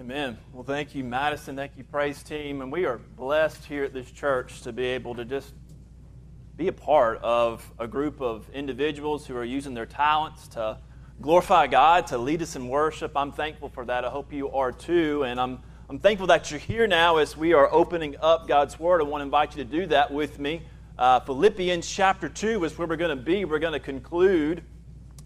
Amen. Well, thank you, Madison. Thank you, praise team. And we are blessed here at this church to be able to just be a part of a group of individuals who are using their talents to glorify God, to lead us in worship. I'm thankful for that. I hope you are too. And I'm, I'm thankful that you're here now as we are opening up God's Word. I want to invite you to do that with me. Uh, Philippians chapter 2 is where we're going to be. We're going to conclude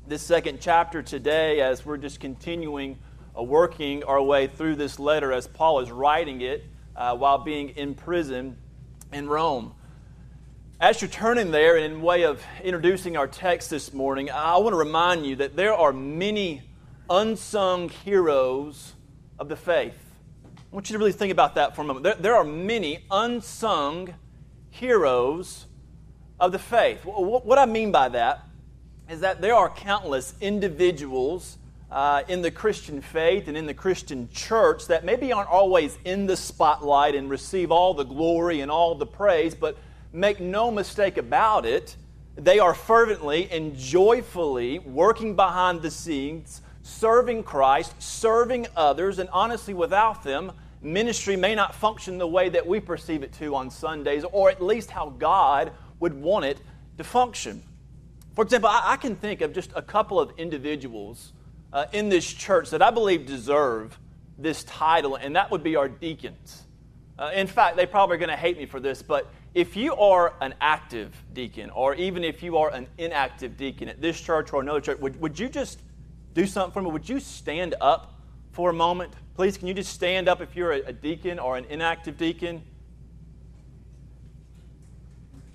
this second chapter today as we're just continuing working our way through this letter as Paul is writing it uh, while being in prison in Rome. As you're turning there, and in way of introducing our text this morning, I want to remind you that there are many unsung heroes of the faith. I want you to really think about that for a moment. There, there are many unsung heroes of the faith. What I mean by that is that there are countless individuals uh, in the Christian faith and in the Christian church that maybe aren't always in the spotlight and receive all the glory and all the praise, but make no mistake about it, they are fervently and joyfully working behind the scenes, serving Christ, serving others, and honestly, without them, ministry may not function the way that we perceive it to on Sundays, or at least how God would want it to function. For example, I, I can think of just a couple of individuals uh, in this church that I believe deserve this title, and that would be our deacons. Uh, in fact, they probably are going to hate me for this, but if you are an active deacon, or even if you are an inactive deacon at this church or another church, would, would you just do something for me? Would you stand up for a moment? Please, can you just stand up if you're a, a deacon or an inactive deacon?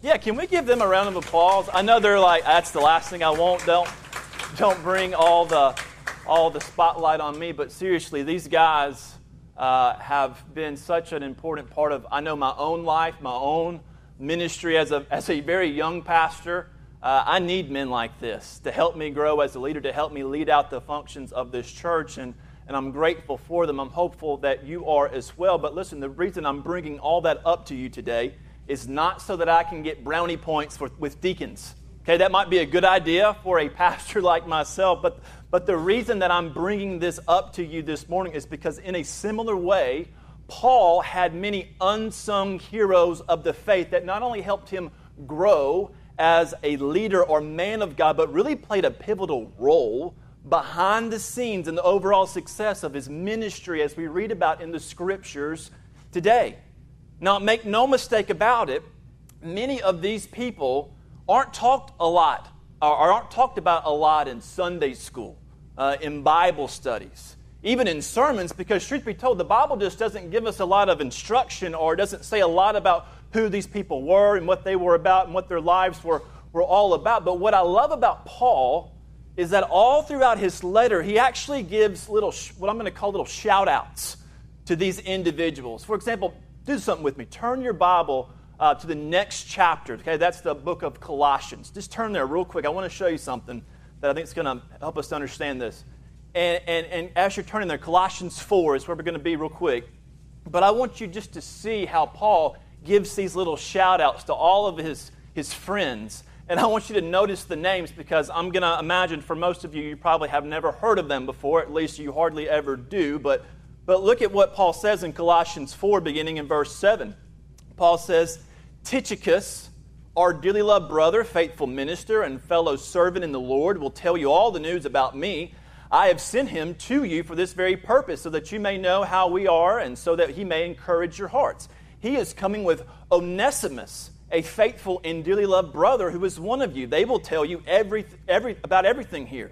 Yeah, can we give them a round of applause? I know they're like, that's the last thing I want. Don't, don't bring all the all the spotlight on me, but seriously, these guys uh, have been such an important part of, I know, my own life, my own ministry as a, as a very young pastor. Uh, I need men like this to help me grow as a leader, to help me lead out the functions of this church. And, and I'm grateful for them. I'm hopeful that you are as well. But listen, the reason I'm bringing all that up to you today is not so that I can get brownie points for, with deacons. Okay, that might be a good idea for a pastor like myself, but, but the reason that I'm bringing this up to you this morning is because, in a similar way, Paul had many unsung heroes of the faith that not only helped him grow as a leader or man of God, but really played a pivotal role behind the scenes in the overall success of his ministry as we read about in the scriptures today. Now, make no mistake about it, many of these people aren't talked a lot, or aren't talked about a lot in Sunday school, uh, in Bible studies, even in sermons, because truth be told, the Bible just doesn't give us a lot of instruction or doesn't say a lot about who these people were and what they were about and what their lives were, were all about. But what I love about Paul is that all throughout his letter, he actually gives little, what I'm going to call little shout outs to these individuals. For example, do something with me. Turn your Bible uh, to the next chapter. Okay, that's the book of Colossians. Just turn there real quick. I want to show you something that I think is going to help us to understand this. And, and, and as you're turning there, Colossians 4 is where we're going to be real quick. But I want you just to see how Paul gives these little shout outs to all of his, his friends. And I want you to notice the names because I'm going to imagine for most of you, you probably have never heard of them before. At least you hardly ever do. But, but look at what Paul says in Colossians 4, beginning in verse 7. Paul says, Tychicus, our dearly loved brother, faithful minister, and fellow servant in the Lord, will tell you all the news about me. I have sent him to you for this very purpose, so that you may know how we are, and so that he may encourage your hearts. He is coming with Onesimus, a faithful and dearly loved brother who is one of you. They will tell you every, every, about everything here.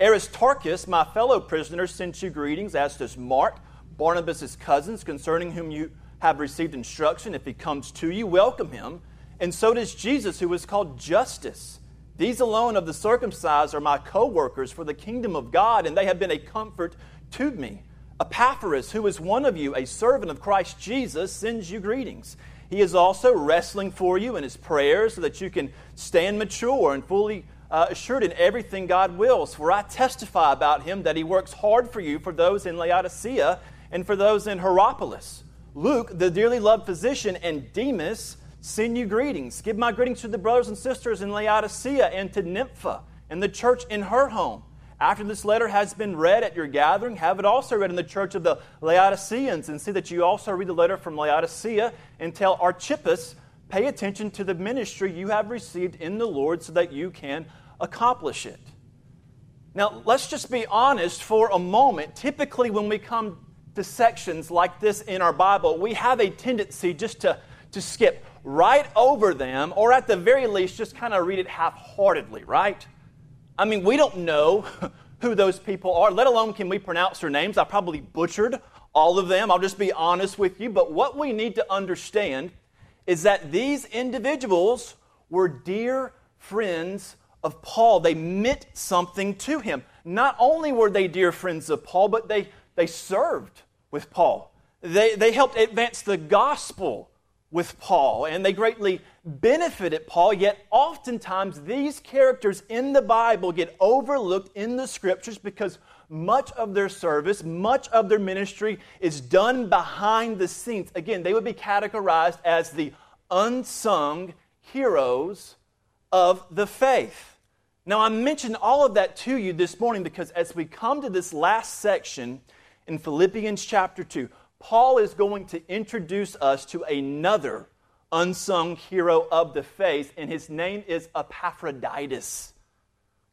Aristarchus, my fellow prisoner, sent you greetings, as does Mark, Barnabas' cousins, concerning whom you have received instruction. If he comes to you, welcome him. And so does Jesus, who is called Justus. These alone of the circumcised are my co workers for the kingdom of God, and they have been a comfort to me. Epaphras, who is one of you, a servant of Christ Jesus, sends you greetings. He is also wrestling for you in his prayers so that you can stand mature and fully uh, assured in everything God wills. For I testify about him that he works hard for you, for those in Laodicea and for those in Hierapolis. Luke, the dearly loved physician, and Demas send you greetings. Give my greetings to the brothers and sisters in Laodicea and to Nympha and the church in her home. after this letter has been read at your gathering, have it also read in the church of the Laodiceans, and see that you also read the letter from Laodicea and tell Archippus, pay attention to the ministry you have received in the Lord so that you can accomplish it. Now, let's just be honest for a moment. Typically, when we come to sections like this in our Bible, we have a tendency just to, to skip right over them, or at the very least, just kind of read it half heartedly, right? I mean, we don't know who those people are, let alone can we pronounce their names. I probably butchered all of them. I'll just be honest with you. But what we need to understand is that these individuals were dear friends of Paul. They meant something to him. Not only were they dear friends of Paul, but they, they served with Paul. They, they helped advance the gospel with Paul, and they greatly benefited Paul, yet oftentimes these characters in the Bible get overlooked in the scriptures because much of their service, much of their ministry is done behind the scenes. Again, they would be categorized as the unsung heroes of the faith. Now, I mentioned all of that to you this morning because as we come to this last section in Philippians chapter 2, Paul is going to introduce us to another unsung hero of the faith, and his name is Epaphroditus.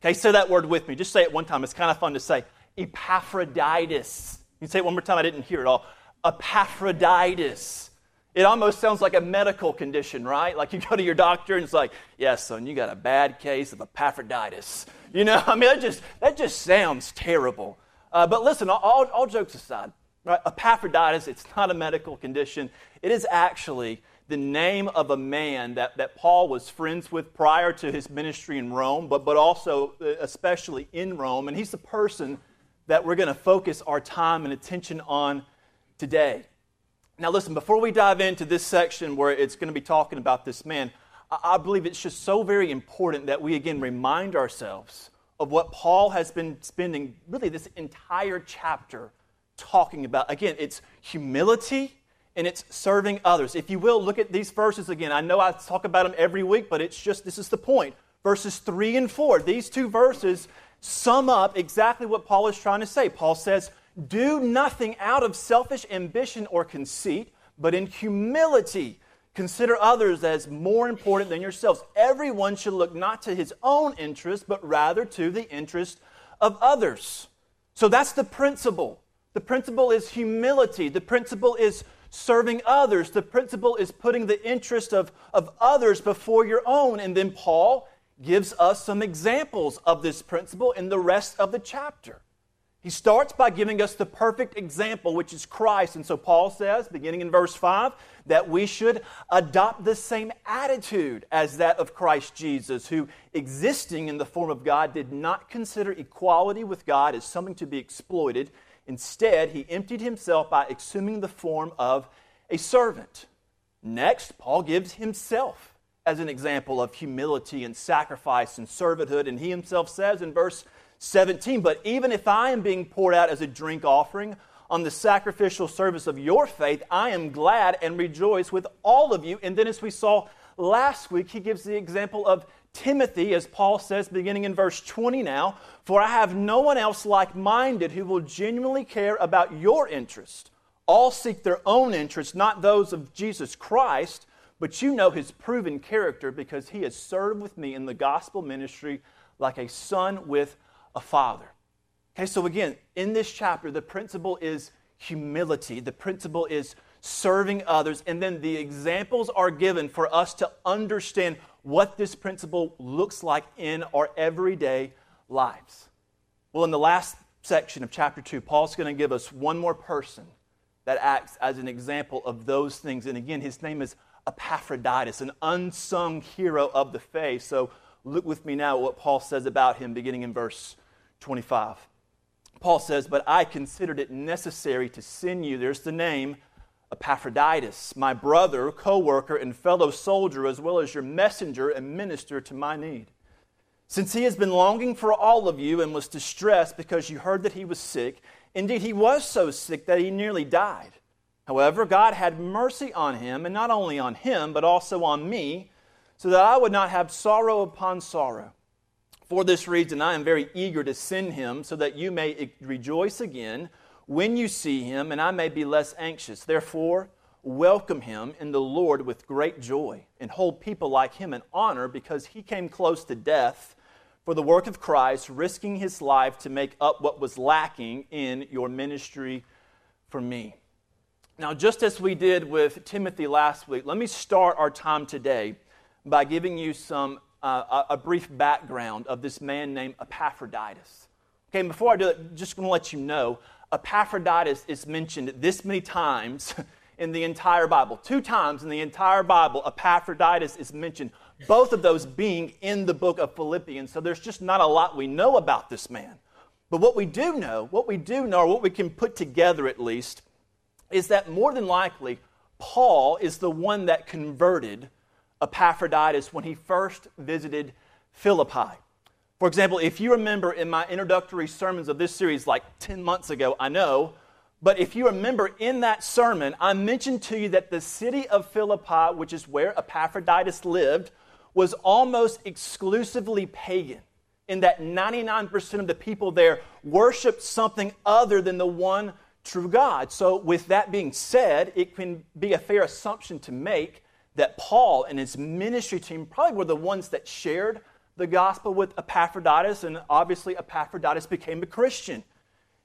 Okay, say that word with me. Just say it one time. It's kind of fun to say. Epaphroditus. You say it one more time. I didn't hear it all. Epaphroditus. It almost sounds like a medical condition, right? Like you go to your doctor and it's like, yes, son, you got a bad case of Epaphroditus. You know, I mean, that just, that just sounds terrible. Uh, but listen, all, all jokes aside, Right? Epaphroditus, it's not a medical condition. It is actually the name of a man that, that Paul was friends with prior to his ministry in Rome, but, but also uh, especially in Rome. And he's the person that we're going to focus our time and attention on today. Now, listen, before we dive into this section where it's going to be talking about this man, I, I believe it's just so very important that we again remind ourselves of what Paul has been spending really this entire chapter talking about. Again, it's humility and it's serving others. If you will, look at these verses again. I know I talk about them every week, but it's just this is the point. Verses 3 and 4, these two verses sum up exactly what Paul is trying to say. Paul says, Do nothing out of selfish ambition or conceit, but in humility consider others as more important than yourselves. Everyone should look not to his own interest, but rather to the interest of others. So that's the principle. The principle is humility. The principle is serving others. The principle is putting the interest of, of others before your own. And then Paul gives us some examples of this principle in the rest of the chapter. He starts by giving us the perfect example, which is Christ. And so Paul says, beginning in verse 5, that we should adopt the same attitude as that of Christ Jesus, who, existing in the form of God, did not consider equality with God as something to be exploited. Instead, he emptied himself by assuming the form of a servant. Next, Paul gives himself as an example of humility and sacrifice and servanthood. And he himself says in verse 17, But even if I am being poured out as a drink offering on the sacrificial service of your faith, I am glad and rejoice with all of you. And then, as we saw last week, he gives the example of Timothy, as Paul says, beginning in verse 20 now, for I have no one else like minded who will genuinely care about your interest. All seek their own interest, not those of Jesus Christ, but you know his proven character because he has served with me in the gospel ministry like a son with a father. Okay, so again, in this chapter, the principle is humility, the principle is serving others, and then the examples are given for us to understand what this principle looks like in our everyday lives. Well, in the last section of chapter 2, Paul's going to give us one more person that acts as an example of those things. And again, his name is Epaphroditus, an unsung hero of the faith. So look with me now at what Paul says about him, beginning in verse 25. Paul says, But I considered it necessary to send you, there's the name, Epaphroditus, my brother, co worker, and fellow soldier, as well as your messenger and minister to my need. Since he has been longing for all of you and was distressed because you heard that he was sick, indeed, he was so sick that he nearly died. However, God had mercy on him, and not only on him, but also on me, so that I would not have sorrow upon sorrow. For this reason, I am very eager to send him so that you may rejoice again when you see him, and I may be less anxious. Therefore, welcome him in the Lord with great joy, and hold people like him in honor because he came close to death for the work of Christ, risking his life to make up what was lacking in your ministry for me. Now, just as we did with Timothy last week, let me start our time today by giving you some uh, a brief background of this man named Epaphroditus. Okay, before I do that, just going to let you know Epaphroditus is mentioned this many times in the entire Bible. Two times in the entire Bible, Epaphroditus is mentioned, both of those being in the book of Philippians. So there's just not a lot we know about this man. But what we do know, what we do know, or what we can put together at least, is that more than likely, Paul is the one that converted Epaphroditus when he first visited Philippi. For example, if you remember in my introductory sermons of this series, like 10 months ago, I know, but if you remember in that sermon, I mentioned to you that the city of Philippi, which is where Epaphroditus lived, was almost exclusively pagan, in that 99% of the people there worshiped something other than the one true God. So, with that being said, it can be a fair assumption to make that Paul and his ministry team probably were the ones that shared the gospel with Epaphroditus, and obviously Epaphroditus became a Christian.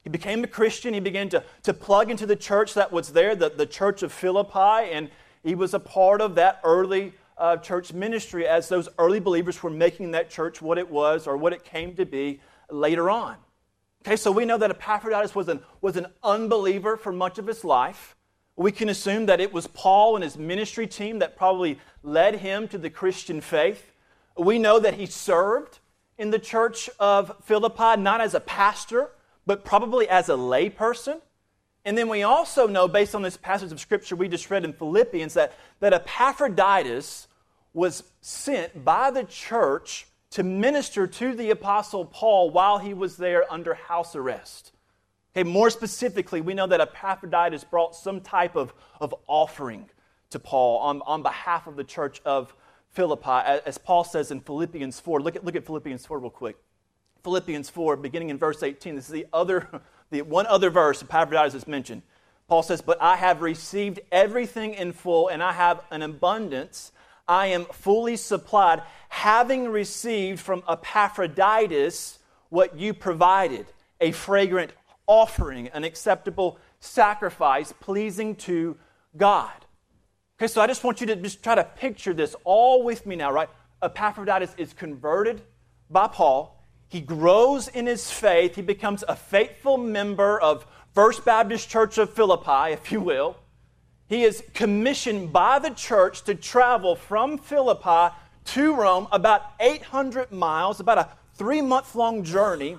He became a Christian. He began to, to plug into the church that was there, the, the church of Philippi, and he was a part of that early uh, church ministry as those early believers were making that church what it was or what it came to be later on. Okay, so we know that Epaphroditus was an, was an unbeliever for much of his life. We can assume that it was Paul and his ministry team that probably led him to the Christian faith. We know that he served in the church of Philippi, not as a pastor, but probably as a layperson. And then we also know, based on this passage of scripture we just read in Philippians, that, that Epaphroditus was sent by the church to minister to the Apostle Paul while he was there under house arrest. Okay, more specifically, we know that Epaphroditus brought some type of, of offering to Paul on, on behalf of the church of Philippi, as Paul says in Philippians 4. Look at, look at Philippians 4 real quick. Philippians 4, beginning in verse 18. This is the other, the one other verse Epaphroditus is mentioned. Paul says, But I have received everything in full, and I have an abundance. I am fully supplied, having received from Epaphroditus what you provided, a fragrant offering, an acceptable sacrifice pleasing to God. Okay, so I just want you to just try to picture this all with me now, right? Epaphroditus is converted by Paul. He grows in his faith. He becomes a faithful member of First Baptist Church of Philippi, if you will. He is commissioned by the church to travel from Philippi to Rome, about 800 miles, about a three month long journey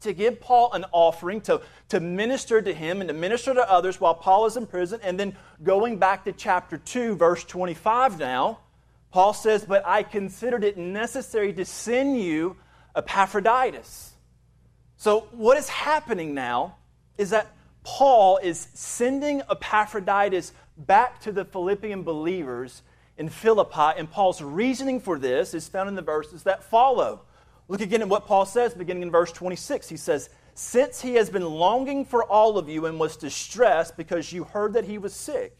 to give Paul an offering, to, to minister to him and to minister to others while Paul is in prison. And then going back to chapter 2, verse 25 now, Paul says, But I considered it necessary to send you Epaphroditus. So, what is happening now is that Paul is sending Epaphroditus back to the Philippian believers in Philippi, and Paul's reasoning for this is found in the verses that follow. Look again at what Paul says, beginning in verse 26. He says, Since he has been longing for all of you and was distressed because you heard that he was sick.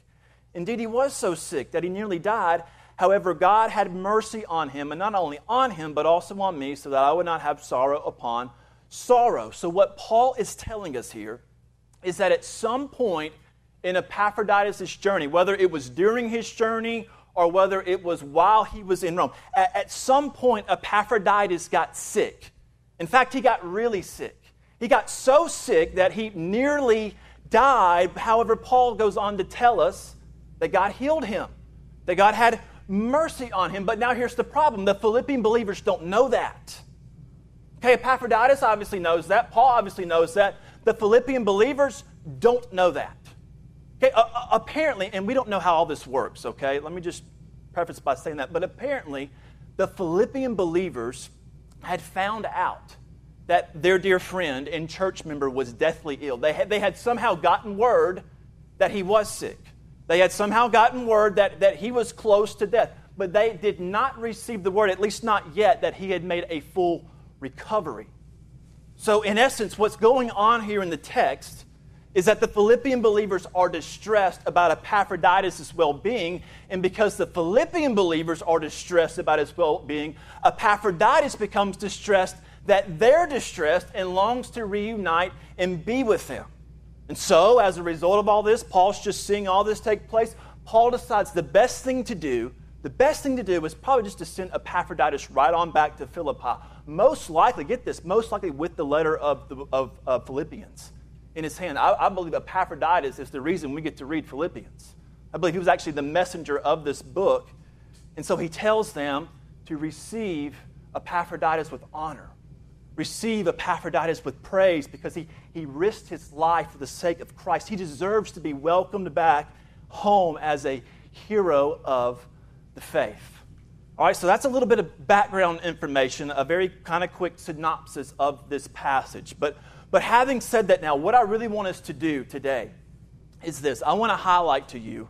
Indeed, he was so sick that he nearly died. However, God had mercy on him, and not only on him, but also on me, so that I would not have sorrow upon sorrow. So, what Paul is telling us here is that at some point in Epaphroditus' journey, whether it was during his journey or whether it was while he was in Rome. At, at some point, Epaphroditus got sick. In fact, he got really sick. He got so sick that he nearly died. However, Paul goes on to tell us that God healed him, that God had mercy on him. But now here's the problem the Philippian believers don't know that. Okay, Epaphroditus obviously knows that. Paul obviously knows that. The Philippian believers don't know that. Okay, uh, apparently, and we don't know how all this works, okay? Let me just preface by saying that. But apparently, the Philippian believers had found out that their dear friend and church member was deathly ill. They had, they had somehow gotten word that he was sick. They had somehow gotten word that, that he was close to death. But they did not receive the word, at least not yet, that he had made a full recovery. So, in essence, what's going on here in the text is that the Philippian believers are distressed about Epaphroditus' well being, and because the Philippian believers are distressed about his well being, Epaphroditus becomes distressed that they're distressed and longs to reunite and be with them. And so, as a result of all this, Paul's just seeing all this take place. Paul decides the best thing to do, the best thing to do is probably just to send Epaphroditus right on back to Philippi. Most likely, get this, most likely with the letter of, the, of, of Philippians in his hand. I, I believe Epaphroditus is the reason we get to read Philippians. I believe he was actually the messenger of this book. And so he tells them to receive Epaphroditus with honor, receive Epaphroditus with praise because he, he risked his life for the sake of Christ. He deserves to be welcomed back home as a hero of the faith. All right, so that's a little bit of background information, a very kind of quick synopsis of this passage. But, but having said that now, what I really want us to do today is this I want to highlight to you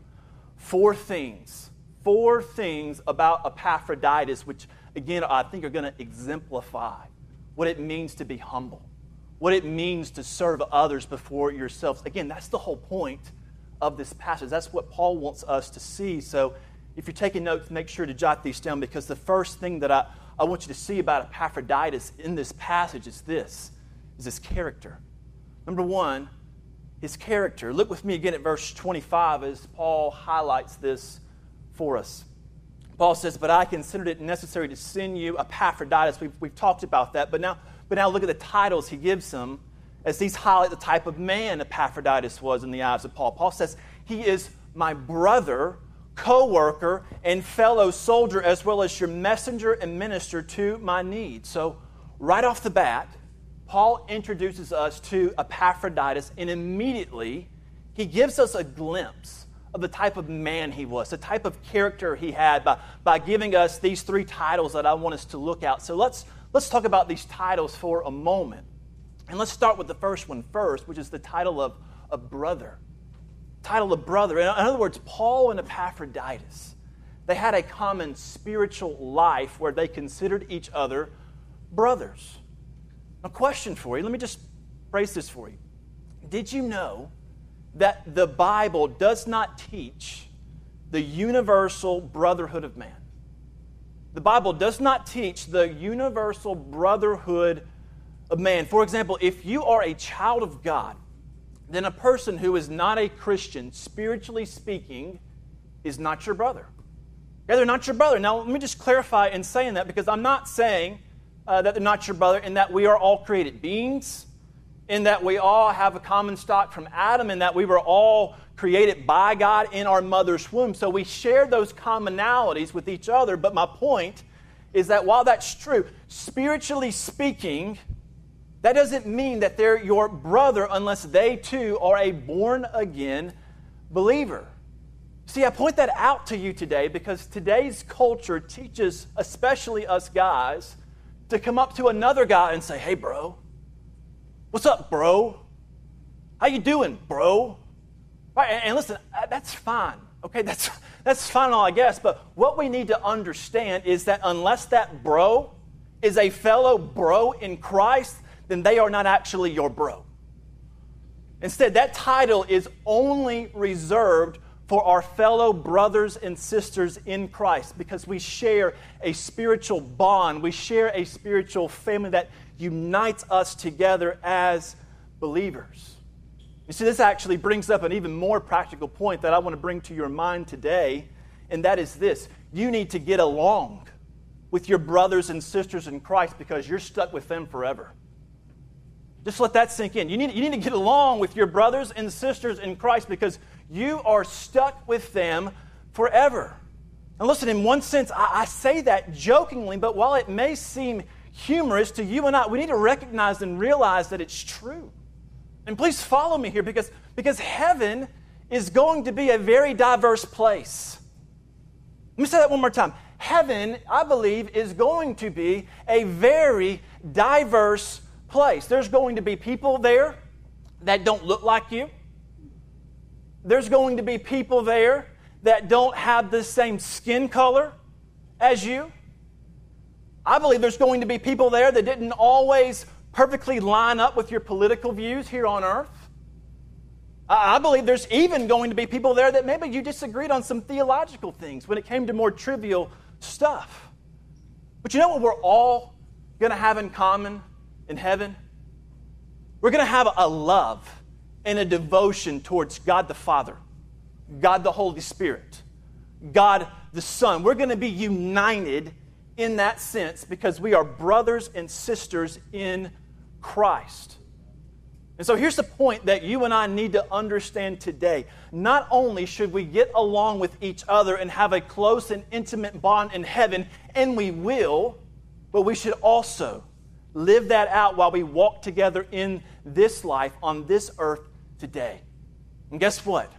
four things, four things about Epaphroditus, which again I think are going to exemplify what it means to be humble, what it means to serve others before yourselves. Again, that's the whole point of this passage. That's what Paul wants us to see. So if you're taking notes, make sure to jot these down because the first thing that I, I want you to see about Epaphroditus in this passage is this is his character. Number one, his character. Look with me again at verse 25 as Paul highlights this for us. Paul says, But I considered it necessary to send you Epaphroditus. We've, we've talked about that, but now, but now look at the titles he gives him as these highlight the type of man Epaphroditus was in the eyes of Paul. Paul says, He is my brother, co worker, and fellow soldier, as well as your messenger and minister to my needs. So, right off the bat, Paul introduces us to Epaphroditus, and immediately he gives us a glimpse of the type of man he was, the type of character he had by, by giving us these three titles that I want us to look at. So let's, let's talk about these titles for a moment. And let's start with the first one first, which is the title of, of brother. Title of brother. In other words, Paul and Epaphroditus, they had a common spiritual life where they considered each other brothers. A question for you. Let me just phrase this for you. Did you know that the Bible does not teach the universal brotherhood of man? The Bible does not teach the universal brotherhood of man. For example, if you are a child of God, then a person who is not a Christian, spiritually speaking, is not your brother. Yeah, they're not your brother. Now, let me just clarify in saying that because I'm not saying uh, that they're not your brother, in that we are all created beings, in that we all have a common stock from Adam, in that we were all created by God in our mother's womb. So we share those commonalities with each other. But my point is that while that's true, spiritually speaking, that doesn't mean that they're your brother unless they too are a born again believer. See, I point that out to you today because today's culture teaches, especially us guys, to come up to another guy and say, "Hey, bro, what's up, bro? How you doing, bro?" Right? And, and listen, uh, that's fine. Okay, that's that's fine, all I guess. But what we need to understand is that unless that bro is a fellow bro in Christ, then they are not actually your bro. Instead, that title is only reserved for our fellow brothers and sisters in Christ because we share a spiritual bond. We share a spiritual family that unites us together as believers. You see, this actually brings up an even more practical point that I want to bring to your mind today, and that is this you need to get along with your brothers and sisters in Christ because you're stuck with them forever. Just let that sink in. You need, you need to get along with your brothers and sisters in Christ because you are stuck with them forever. And listen, in one sense, I, I, say that jokingly, but while it may seem humorous to you and I, we need to recognize and realize that it's true. And please follow me here because, because heaven is going to be a very diverse place. Let me say that one more time. Heaven, I believe, is going to be a very diverse place. There's going to be people there that don't look like you. There's going to be people there that don't have the same skin color as you. I believe there's going to be people there that didn't always perfectly line up with your political views here on earth. I believe there's even going to be people there that maybe you disagreed on some theological things when it came to more trivial stuff. But you know what we're all going to have in common in heaven? We're going to have a love and a devotion towards God the Father, God the Holy Spirit, God the Son. We're going to be united in that sense because we are brothers and sisters in Christ. And so here's the point that you and I need to understand today. Not only should we get along with each other and have a close and intimate bond in heaven, and we will, but we should also live that out while we walk together in this life on this earth today. And guess what?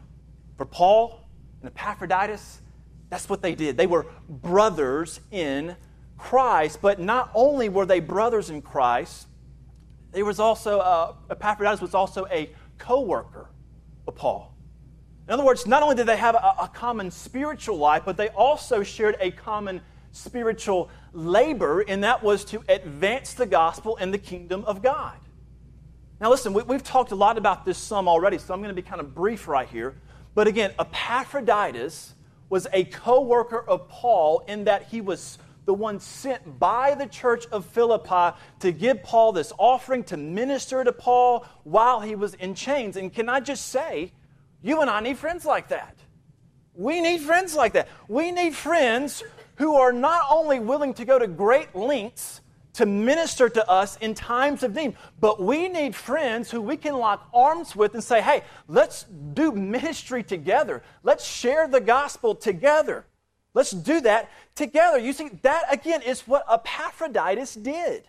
For Paul and Epaphroditus, that's what they did. They were brothers in Christ, but not only were they brothers in Christ, there was also, uh, Epaphroditus was also a co worker of Paul. In other words, not only did they have a, a, common spiritual life, but they also shared a common spiritual labor, and that was to advance the gospel and the kingdom of God. Now, listen, we, have talked a lot about this some already, so I'm going to be kind of brief right here. But again, Epaphroditus was a co worker of Paul in that he was the one sent by the church of Philippi to give Paul this offering to minister to Paul while he was in chains. And can I just say, you and I need friends like that. We need friends like that. We need friends who are not only willing to go to great lengths to minister to us in times of need, but we need friends who we can lock arms with and say, hey, let's do ministry together. Let's share the gospel together. Let's do that together. You see, that again is what Epaphroditus did.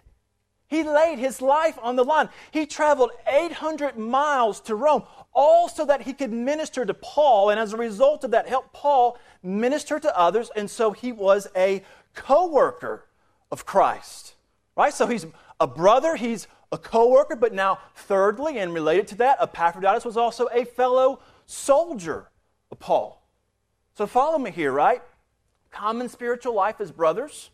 He laid his life on the line. He traveled 800 miles to Rome, all so that he could minister to Paul, and as a result of that, help Paul minister to others. And so he was a co worker of Christ. Right? So he's a brother, he's a co worker, but now, thirdly, and related to that, Epaphroditus was also a fellow soldier of Paul. So follow me here, right? common spiritual life as brothers,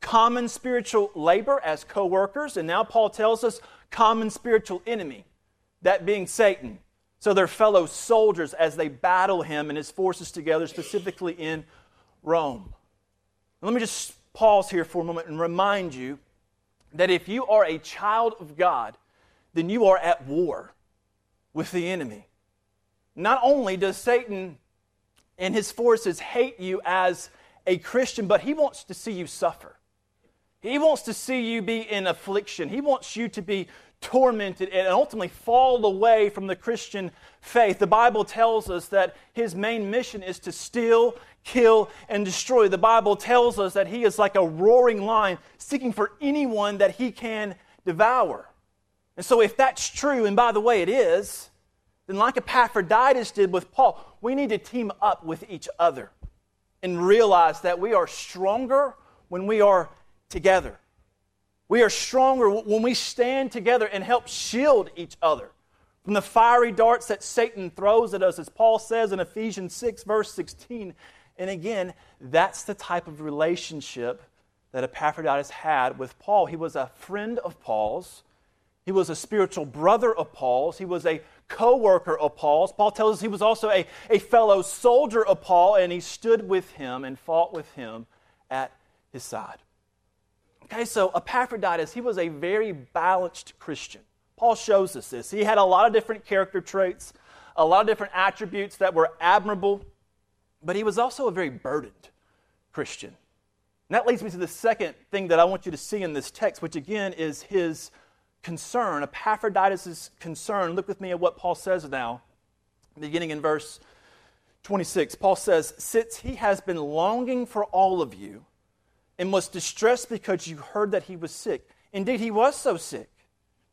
common spiritual labor as co workers, and now Paul tells us common spiritual enemy, that being Satan. So they're fellow soldiers as they battle him and his forces together, specifically in Rome. let me just pause here for a moment and remind you that if you are a child of God, then you are at war with the enemy. Not only does Satan and his forces hate you as a Christian, but he wants to see you suffer. He wants to see you be in affliction. He wants you to be tormented and ultimately fall away from the Christian faith. The Bible tells us that his main mission is to steal, kill, and destroy. The Bible tells us that he is like a roaring lion seeking for anyone that he can devour. And so, if that's true, and by the way, it is, then like Epaphroditus did with Paul, we need to team up with each other and realize that we are stronger when we are together. We are stronger when we stand together and help shield each other from the fiery darts that Satan throws at us, as Paul says in Ephesians 6, verse 16. And again, that's the type of relationship that Epaphroditus had with Paul. He was a friend of Paul's, he was a spiritual brother of Paul's, he was a co worker of Paul's. Paul tells us he was also a, a fellow soldier of Paul, and he stood with him and fought with him at his side. Okay, so Epaphroditus, he was a very balanced Christian. Paul shows us this. He had a lot of different character traits, a lot of different attributes that were admirable, but he was also a very burdened Christian. And that leads me to the second thing that I want you to see in this text, which again is his concern, Epaphroditus' concern. Look with me at what Paul says now, beginning in verse 26. Paul says, Since he has been longing for all of you and was distressed because you heard that he was sick. Indeed, he was so sick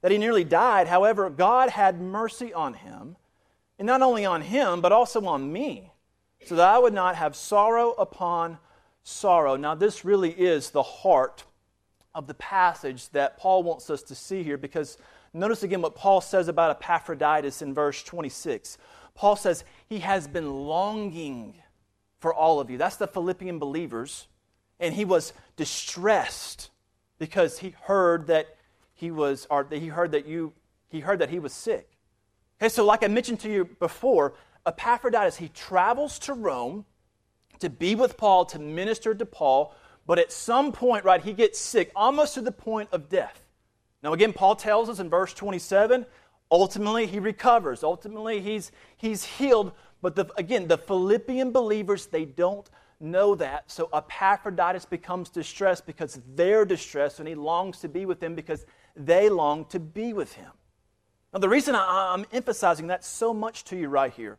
that he nearly died. However, God had mercy on him, and not only on him, but also on me, so that I would not have sorrow upon sorrow. Now, this really is the heart of the passage that Paul wants us to see here because notice again what Paul says about Epaphroditus in verse 26. Paul says, He has been longing for all of you. That's the Philippian believers. And he was distressed because he heard that he was, or he heard that you, he heard that he was sick. Okay, so like I mentioned to you before, Epaphroditus, he travels to Rome to be with Paul, to minister to Paul, but at some point, right, he gets sick, almost to the point of death. Now, again, Paul tells us in verse 27 ultimately he recovers, ultimately he's, he's healed. But the, again, the Philippian believers, they don't know that. So Epaphroditus becomes distressed because they're distressed, and he longs to be with them because they long to be with him. Now, the reason I'm emphasizing that so much to you right here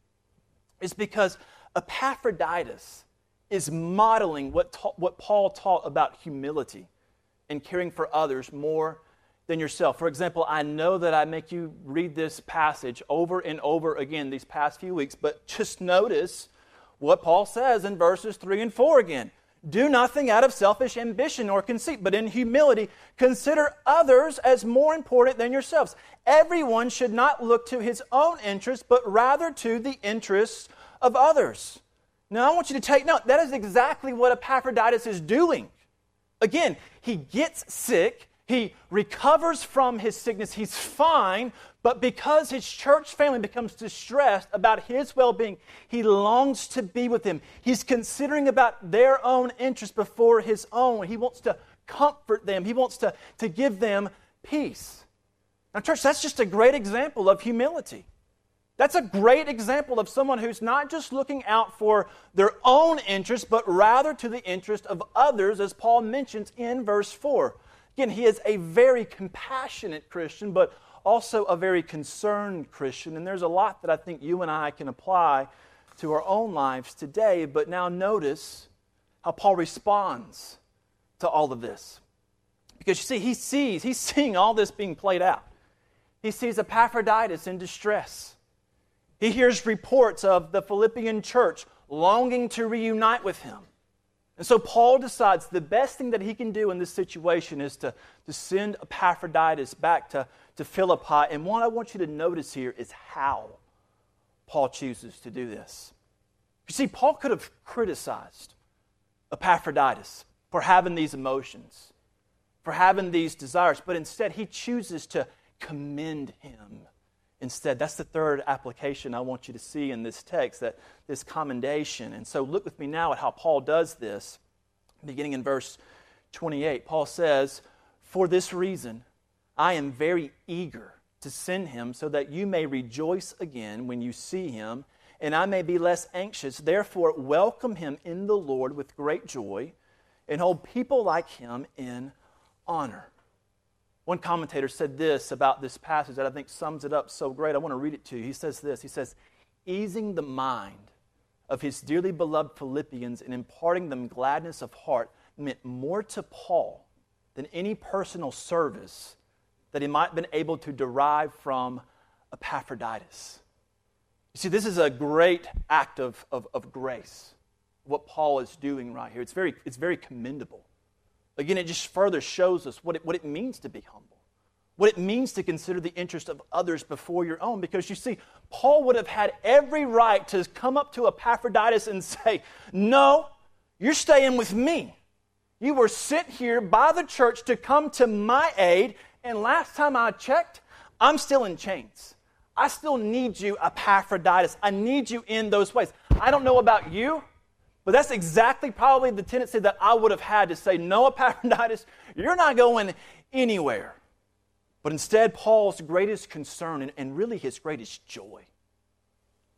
is because Epaphroditus is modeling what, ta- what Paul taught about humility and caring for others more than yourself. For example, I know that I make you read this passage over and over again these past few weeks, but just notice what Paul says in verses 3 and 4 again. Do nothing out of selfish ambition or conceit, but in humility consider others as more important than yourselves. Everyone should not look to his own interests, but rather to the interests of others. Now, I want you to take note. That is exactly what Epaphroditus is doing. Again, he gets sick, he recovers from his sickness, he's fine, but because his church family becomes distressed about his well being, he longs to be with them. He's considering about their own interest before his own. He wants to comfort them, he wants to, to give them peace. Now, church, that's just a great example of humility. That's a great example of someone who's not just looking out for their own interest, but rather to the interest of others, as Paul mentions in verse 4. Again, he is a very compassionate Christian, but also a very concerned Christian. And there's a lot that I think you and I can apply to our own lives today. But now notice how Paul responds to all of this. Because you see, he sees, he's seeing all this being played out. He sees Epaphroditus in distress. He hears reports of the Philippian church longing to reunite with him. And so Paul decides the best thing that he can do in this situation is to, to send Epaphroditus back to, to Philippi. And what I want you to notice here is how Paul chooses to do this. You see, Paul could have criticized Epaphroditus for having these emotions, for having these desires, but instead he chooses to commend him instead. That's the third application I want you to see in this text, that this commendation. And so look with me now at how Paul does this, beginning in verse 28. Paul says, For this reason, I am very eager to send him so that you may rejoice again when you see him, and I may be less anxious. Therefore, welcome him in the Lord with great joy, and hold people like him in honor. One commentator said this about this passage that I think sums it up so great. I want to read it to you. He says this He says, Easing the mind of his dearly beloved Philippians and imparting them gladness of heart meant more to Paul than any personal service that he might have been able to derive from Epaphroditus. You see, this is a great act of, of, of grace, what Paul is doing right here. It's very, it's very commendable. Again, it just further shows us what it, what it means to be humble, what it means to consider the interest of others before your own. Because you see, Paul would have had every right to come up to Epaphroditus and say, No, you're staying with me. You were sent here by the church to come to my aid, and last time I checked, I'm still in chains. I still need you, Epaphroditus. I need you in those ways. I don't know about you, but that's exactly probably the tendency that I would have had to say, No, Epaphroditus, you're not going anywhere. But instead, Paul's greatest concern and, and really his greatest joy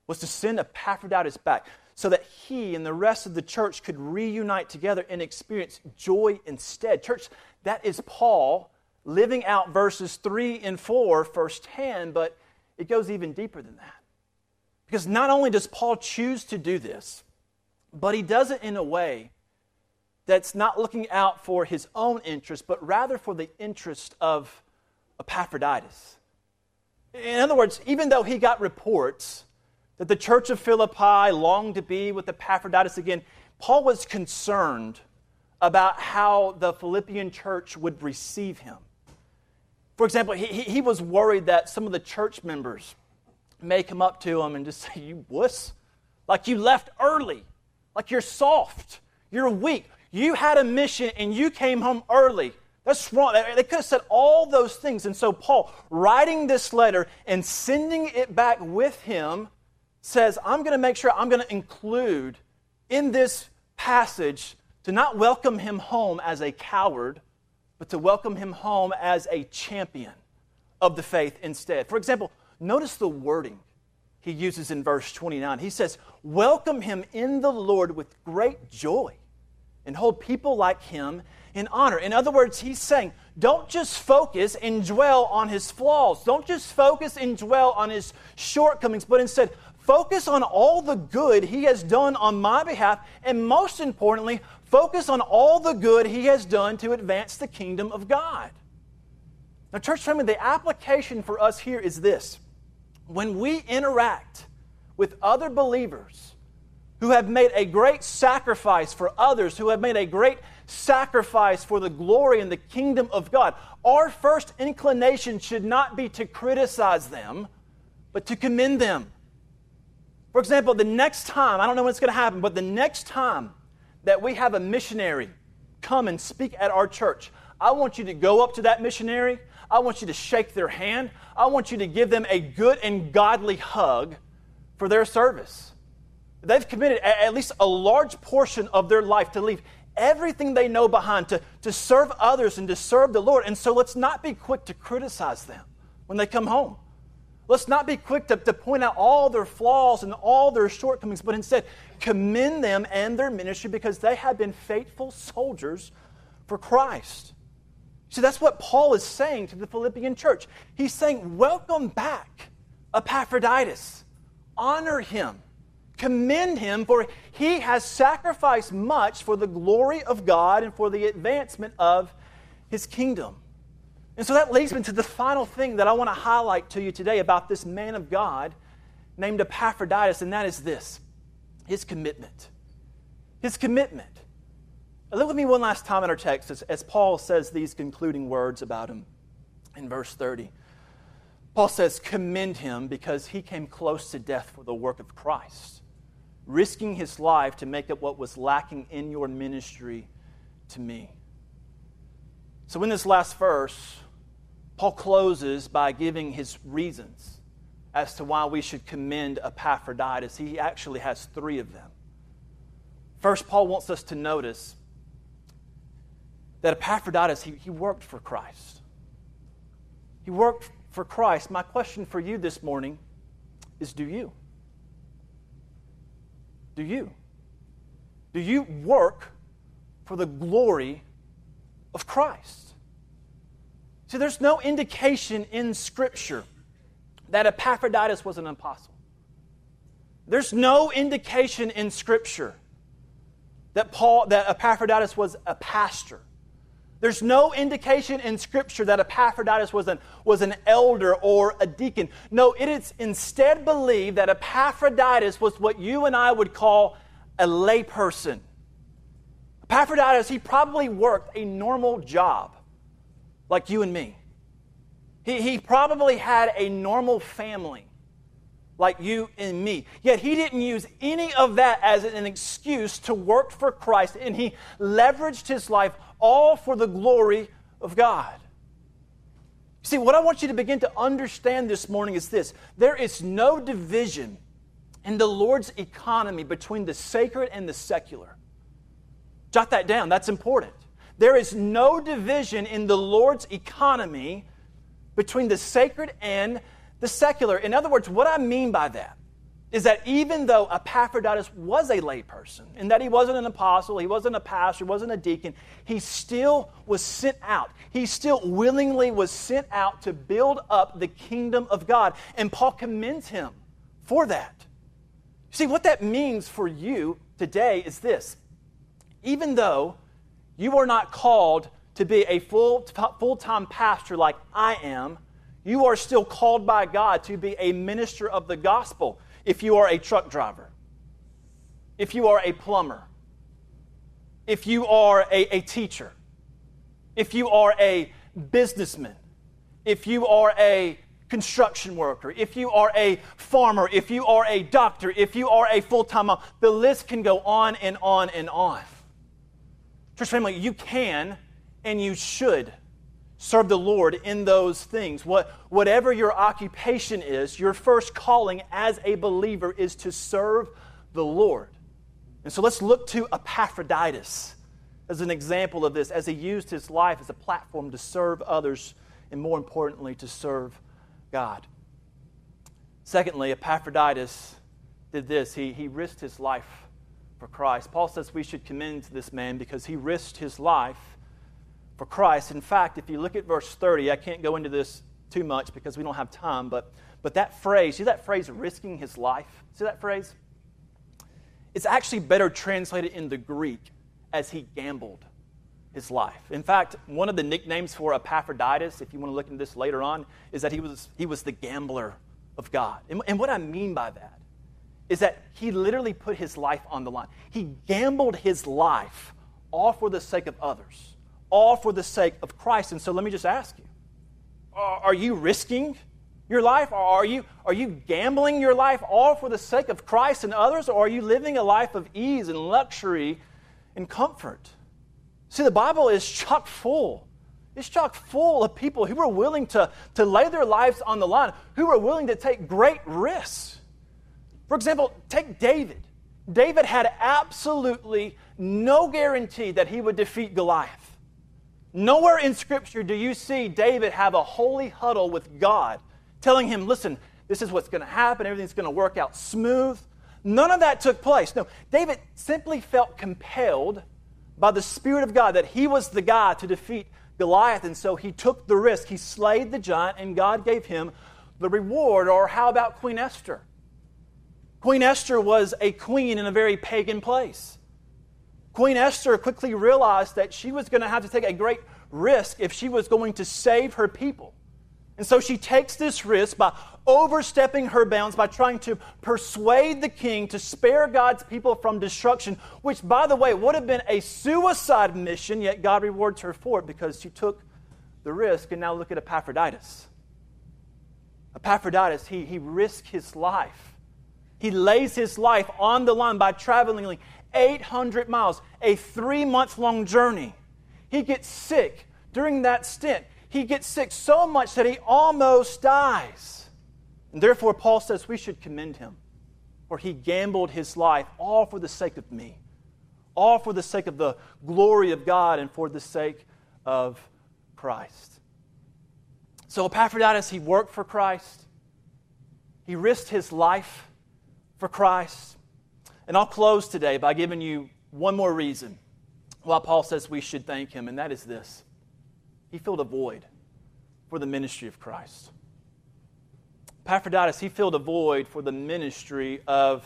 was to send Epaphroditus back so that he and the rest of the church could reunite together and experience joy instead. Church, that is Paul living out verses 3 and 4 firsthand, but it goes even deeper than that. Because not only does Paul choose to do this, but he does it in a way that's not looking out for his own interest, but rather for the interest of Epaphroditus. In other words, even though he got reports that the church of Philippi longed to be with Epaphroditus again, Paul was concerned about how the Philippian church would receive him. For example, he, he was worried that some of the church members may come up to him and just say, You wuss, like you left early. Like you're soft, you're weak. You had a mission and you came home early. That's wrong. They could have said all those things. And so, Paul, writing this letter and sending it back with him, says, I'm going to make sure I'm going to include in this passage to not welcome him home as a coward, but to welcome him home as a champion of the faith instead. For example, notice the wording he uses in verse 29. He says, Welcome him in the Lord with great joy and hold people like him in honor. In other words, he's saying, don't just focus and dwell on his flaws. Don't just focus and dwell on his shortcomings, but instead focus on all the good he has done on my behalf, and most importantly, focus on all the good he has done to advance the kingdom of God. Now, church family, the application for us here is this when we interact with other believers who have made a great sacrifice for others, who have made a great sacrifice for the glory and the kingdom of God, our first inclination should not be to criticize them, but to commend them. For example, the next time, I don't know when it's going to happen, but the next time that we have a missionary come and speak at our church, I want you to go up to that missionary. I want you to shake their hand. I want you to give them a good and godly hug for their service. They've committed at least a large portion of their life to leave everything they know behind to, to serve others and to serve the Lord. And so let's not be quick to criticize them when they come home. Let's not be quick to, to point out all their flaws and all their shortcomings, but instead commend them and their ministry because they have been faithful soldiers for Christ. See, that's what Paul is saying to the Philippian church. He's saying, Welcome back, Epaphroditus. Honor him commend him, for he has sacrificed much for the glory of God and for the advancement of his kingdom. And so that leads me to the final thing that I want to highlight to you today about this man of God named Epaphroditus, and that is this his commitment. His commitment. Look with me one last time in our text as, as Paul says these concluding words about him in verse 30. Paul says, Commend him because he came close to death for the work of Christ risking his life to make up what was lacking in your ministry to me. So, in this last verse, Paul closes by giving his reasons as to why we should commend Epaphroditus. He actually has three of them. First, Paul wants us to notice that Epaphroditus, he, he worked for Christ. He worked for Christ. My question for you this morning is do you? Do you? Do you work for the glory of Christ? See, there's no indication in Scripture that Epaphroditus was an apostle. There's no indication in Scripture that Paul that Epaphroditus was a pastor. There's no indication in Scripture that Epaphroditus was an, was an elder or a deacon. No, it is instead believed that Epaphroditus was what you and I would call a layperson. Epaphroditus, he probably worked a normal job like you and me. He, he probably had a normal family like you and me. Yet he didn't use any of that as an excuse to work for Christ, and he leveraged his life all for the glory of God. See, what I want you to begin to understand this morning is this there is no division in the Lord's economy between the sacred and the secular. Jot that down, that's important. There is no division in the Lord's economy between the sacred and the secular. In other words, what I mean by that is that even though Epaphroditus was a layperson, and that he wasn't an apostle, he wasn't a pastor, he wasn't a deacon, he still was sent out. He still willingly was sent out to build up the kingdom of God. And Paul commends him for that. See, what that means for you today is this even though you are not called to be a full, full-time pastor like I am, you are still called by God to be a minister of the gospel if you are a truck driver, if you are a plumber, if you are a, a teacher, if you are a businessman, if you are a construction worker, if you are a farmer, if you are a doctor, if you are a full time mom, the list can go on and on and on. Church family, you can and you should serve the Lord in those things. What, whatever your occupation is, your first calling as a believer is to serve the Lord. And so let's look to Epaphroditus as an example of this, as he used his life as a platform to serve others and, more importantly, to serve God. Secondly, Epaphroditus did this he, he risked his life for Christ. Paul says we should commend this man because he risked his life for Christ. In fact, if you look at verse 30, I can't go into this too much because we don't have time, but, but that phrase, see that phrase, risking his life? See that phrase? It's actually better translated in the Greek as he gambled his life. In fact, one of the nicknames for Epaphroditus, if you want to look into this later on, is that he was, he was the gambler of God. And, and what I mean by that is that he literally put his life on the line. He gambled his life all for the sake of others all for the sake of Christ. And so let me just ask you uh, are you risking your life? Are you, are you gambling your life all for the sake of Christ and others? Or are you living a life of ease and luxury and comfort? See, the Bible is chock full. It's chock full of people who are willing to, to lay their lives on the line, who are willing to take great risks. For example, take David. David had absolutely no guarantee that he would defeat Goliath. Nowhere in Scripture do you see David have a holy huddle with God, telling him, listen, this is what's going to happen, everything's going to work out smooth. None of that took place. No, David simply felt compelled by the Spirit of God that he was the guy to defeat Goliath, and so he took the risk. He slayed the giant, and God gave him the reward. Or how about Queen Esther? Queen Esther was a queen in a very pagan place. Queen Esther quickly realized that she was going to have to take a great risk if she was going to save her people. And so she takes this risk by overstepping her bounds, by trying to persuade the king to spare God's people from destruction, which, by the way, would have been a suicide mission, yet God rewards her for it because she took the risk. And now look at Epaphroditus. Epaphroditus, he, he risked his life. He lays his life on the line by traveling 800 miles, a three month long journey. He gets sick during that stint. He gets sick so much that he almost dies. And therefore, Paul says we should commend him, for he gambled his life all for the sake of me, all for the sake of the glory of God and for the sake of Christ. So, Epaphroditus, he worked for Christ, he risked his life for Christ. And I'll close today by giving you one more reason why Paul says we should thank him, and that is this he filled a void for the ministry of Christ. Epaphroditus, he filled a void for the ministry of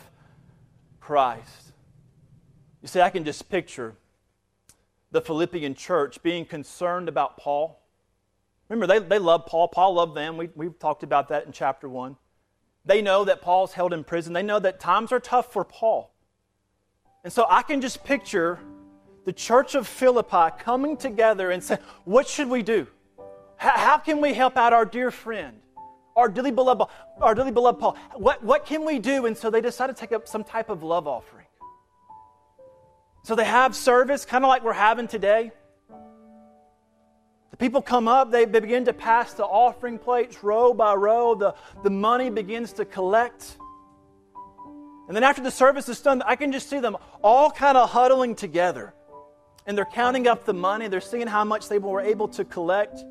Christ. You see, I can just picture the Philippian church being concerned about Paul. Remember, they, they love Paul. Paul loved them. We, we've talked about that in chapter 1. They know that Paul's held in prison. They know that times are tough for Paul. And so I can just picture the church of Philippi coming together and saying, What should we do? How can we help out our dear friend, our dearly beloved, our dearly beloved Paul? What, what can we do? And so they decide to take up some type of love offering. So they have service, kind of like we're having today. The people come up, they, begin to pass the offering plates row by row. The, the money begins to collect. And then after the service is done, I can just see them all kind of huddling together. And they're counting up the money, they're seeing how much they were able to collect.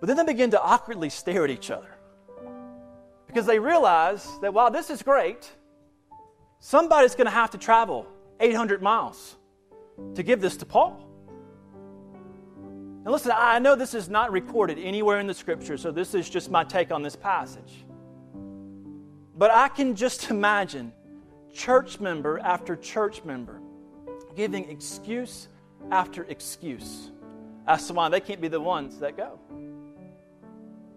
But then they begin to awkwardly stare at each other. Because they realize that while this is great, somebody's going to have to travel 800 miles to give this to Paul. Now, listen, I know this is not recorded anywhere in the scripture, so this is just my take on this passage. But I can just imagine church member after church member giving excuse after excuse as to why they can't be the ones that go.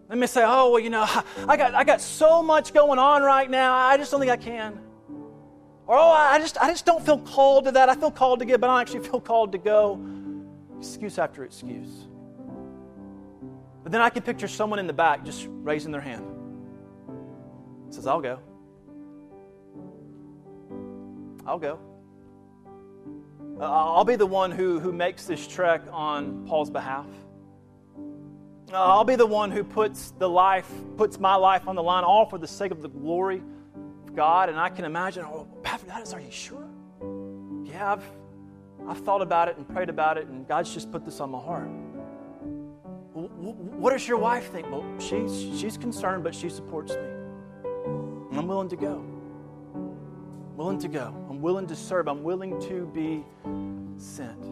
Let me say, oh, well, you know, I got, I got so much going on right now, I just don't think I can. Or, oh, I just, I just don't feel called to that. I feel called to give, but I don't actually feel called to go. Excuse after excuse. But then I can picture someone in the back just raising their hand says, I'll go. I'll go. Uh, I'll be the one who, who makes this trek on Paul's behalf. Uh, I'll be the one who puts the life, puts my life on the line, all for the sake of the glory of God. And I can imagine, oh, Epaphroditus, are you sure? Yeah, I've, I've thought about it and prayed about it, and God's just put this on my heart. What does your wife think? Well, she's, she's concerned, but she supports me. And I'm willing to go. willing to go. I'm willing to serve. I'm willing to be sent.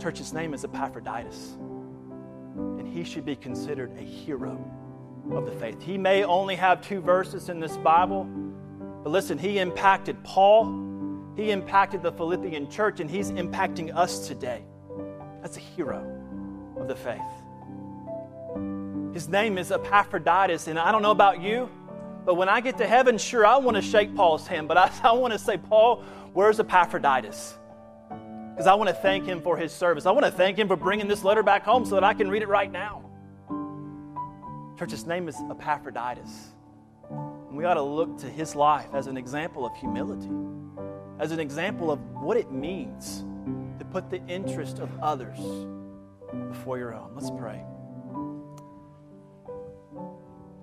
Church's name is Epaphroditus and he should be considered a hero of the faith. He may only have two verses in this Bible, but listen, he impacted Paul, he impacted the Philippian church, and he's impacting us today. That's a hero of the faith. His name is Epaphroditus, and I don't know about you, but when I get to heaven, sure, I want to shake Paul's hand, but I, I want to say, Paul, where's Epaphroditus? because I want to thank him for his service. I want to thank him for bringing this letter back home so that I can read it right now. Church, his name is Epaphroditus. And we ought to look to his life as an example of humility, as an example of what it means to put the interest of others before your own. Let's pray.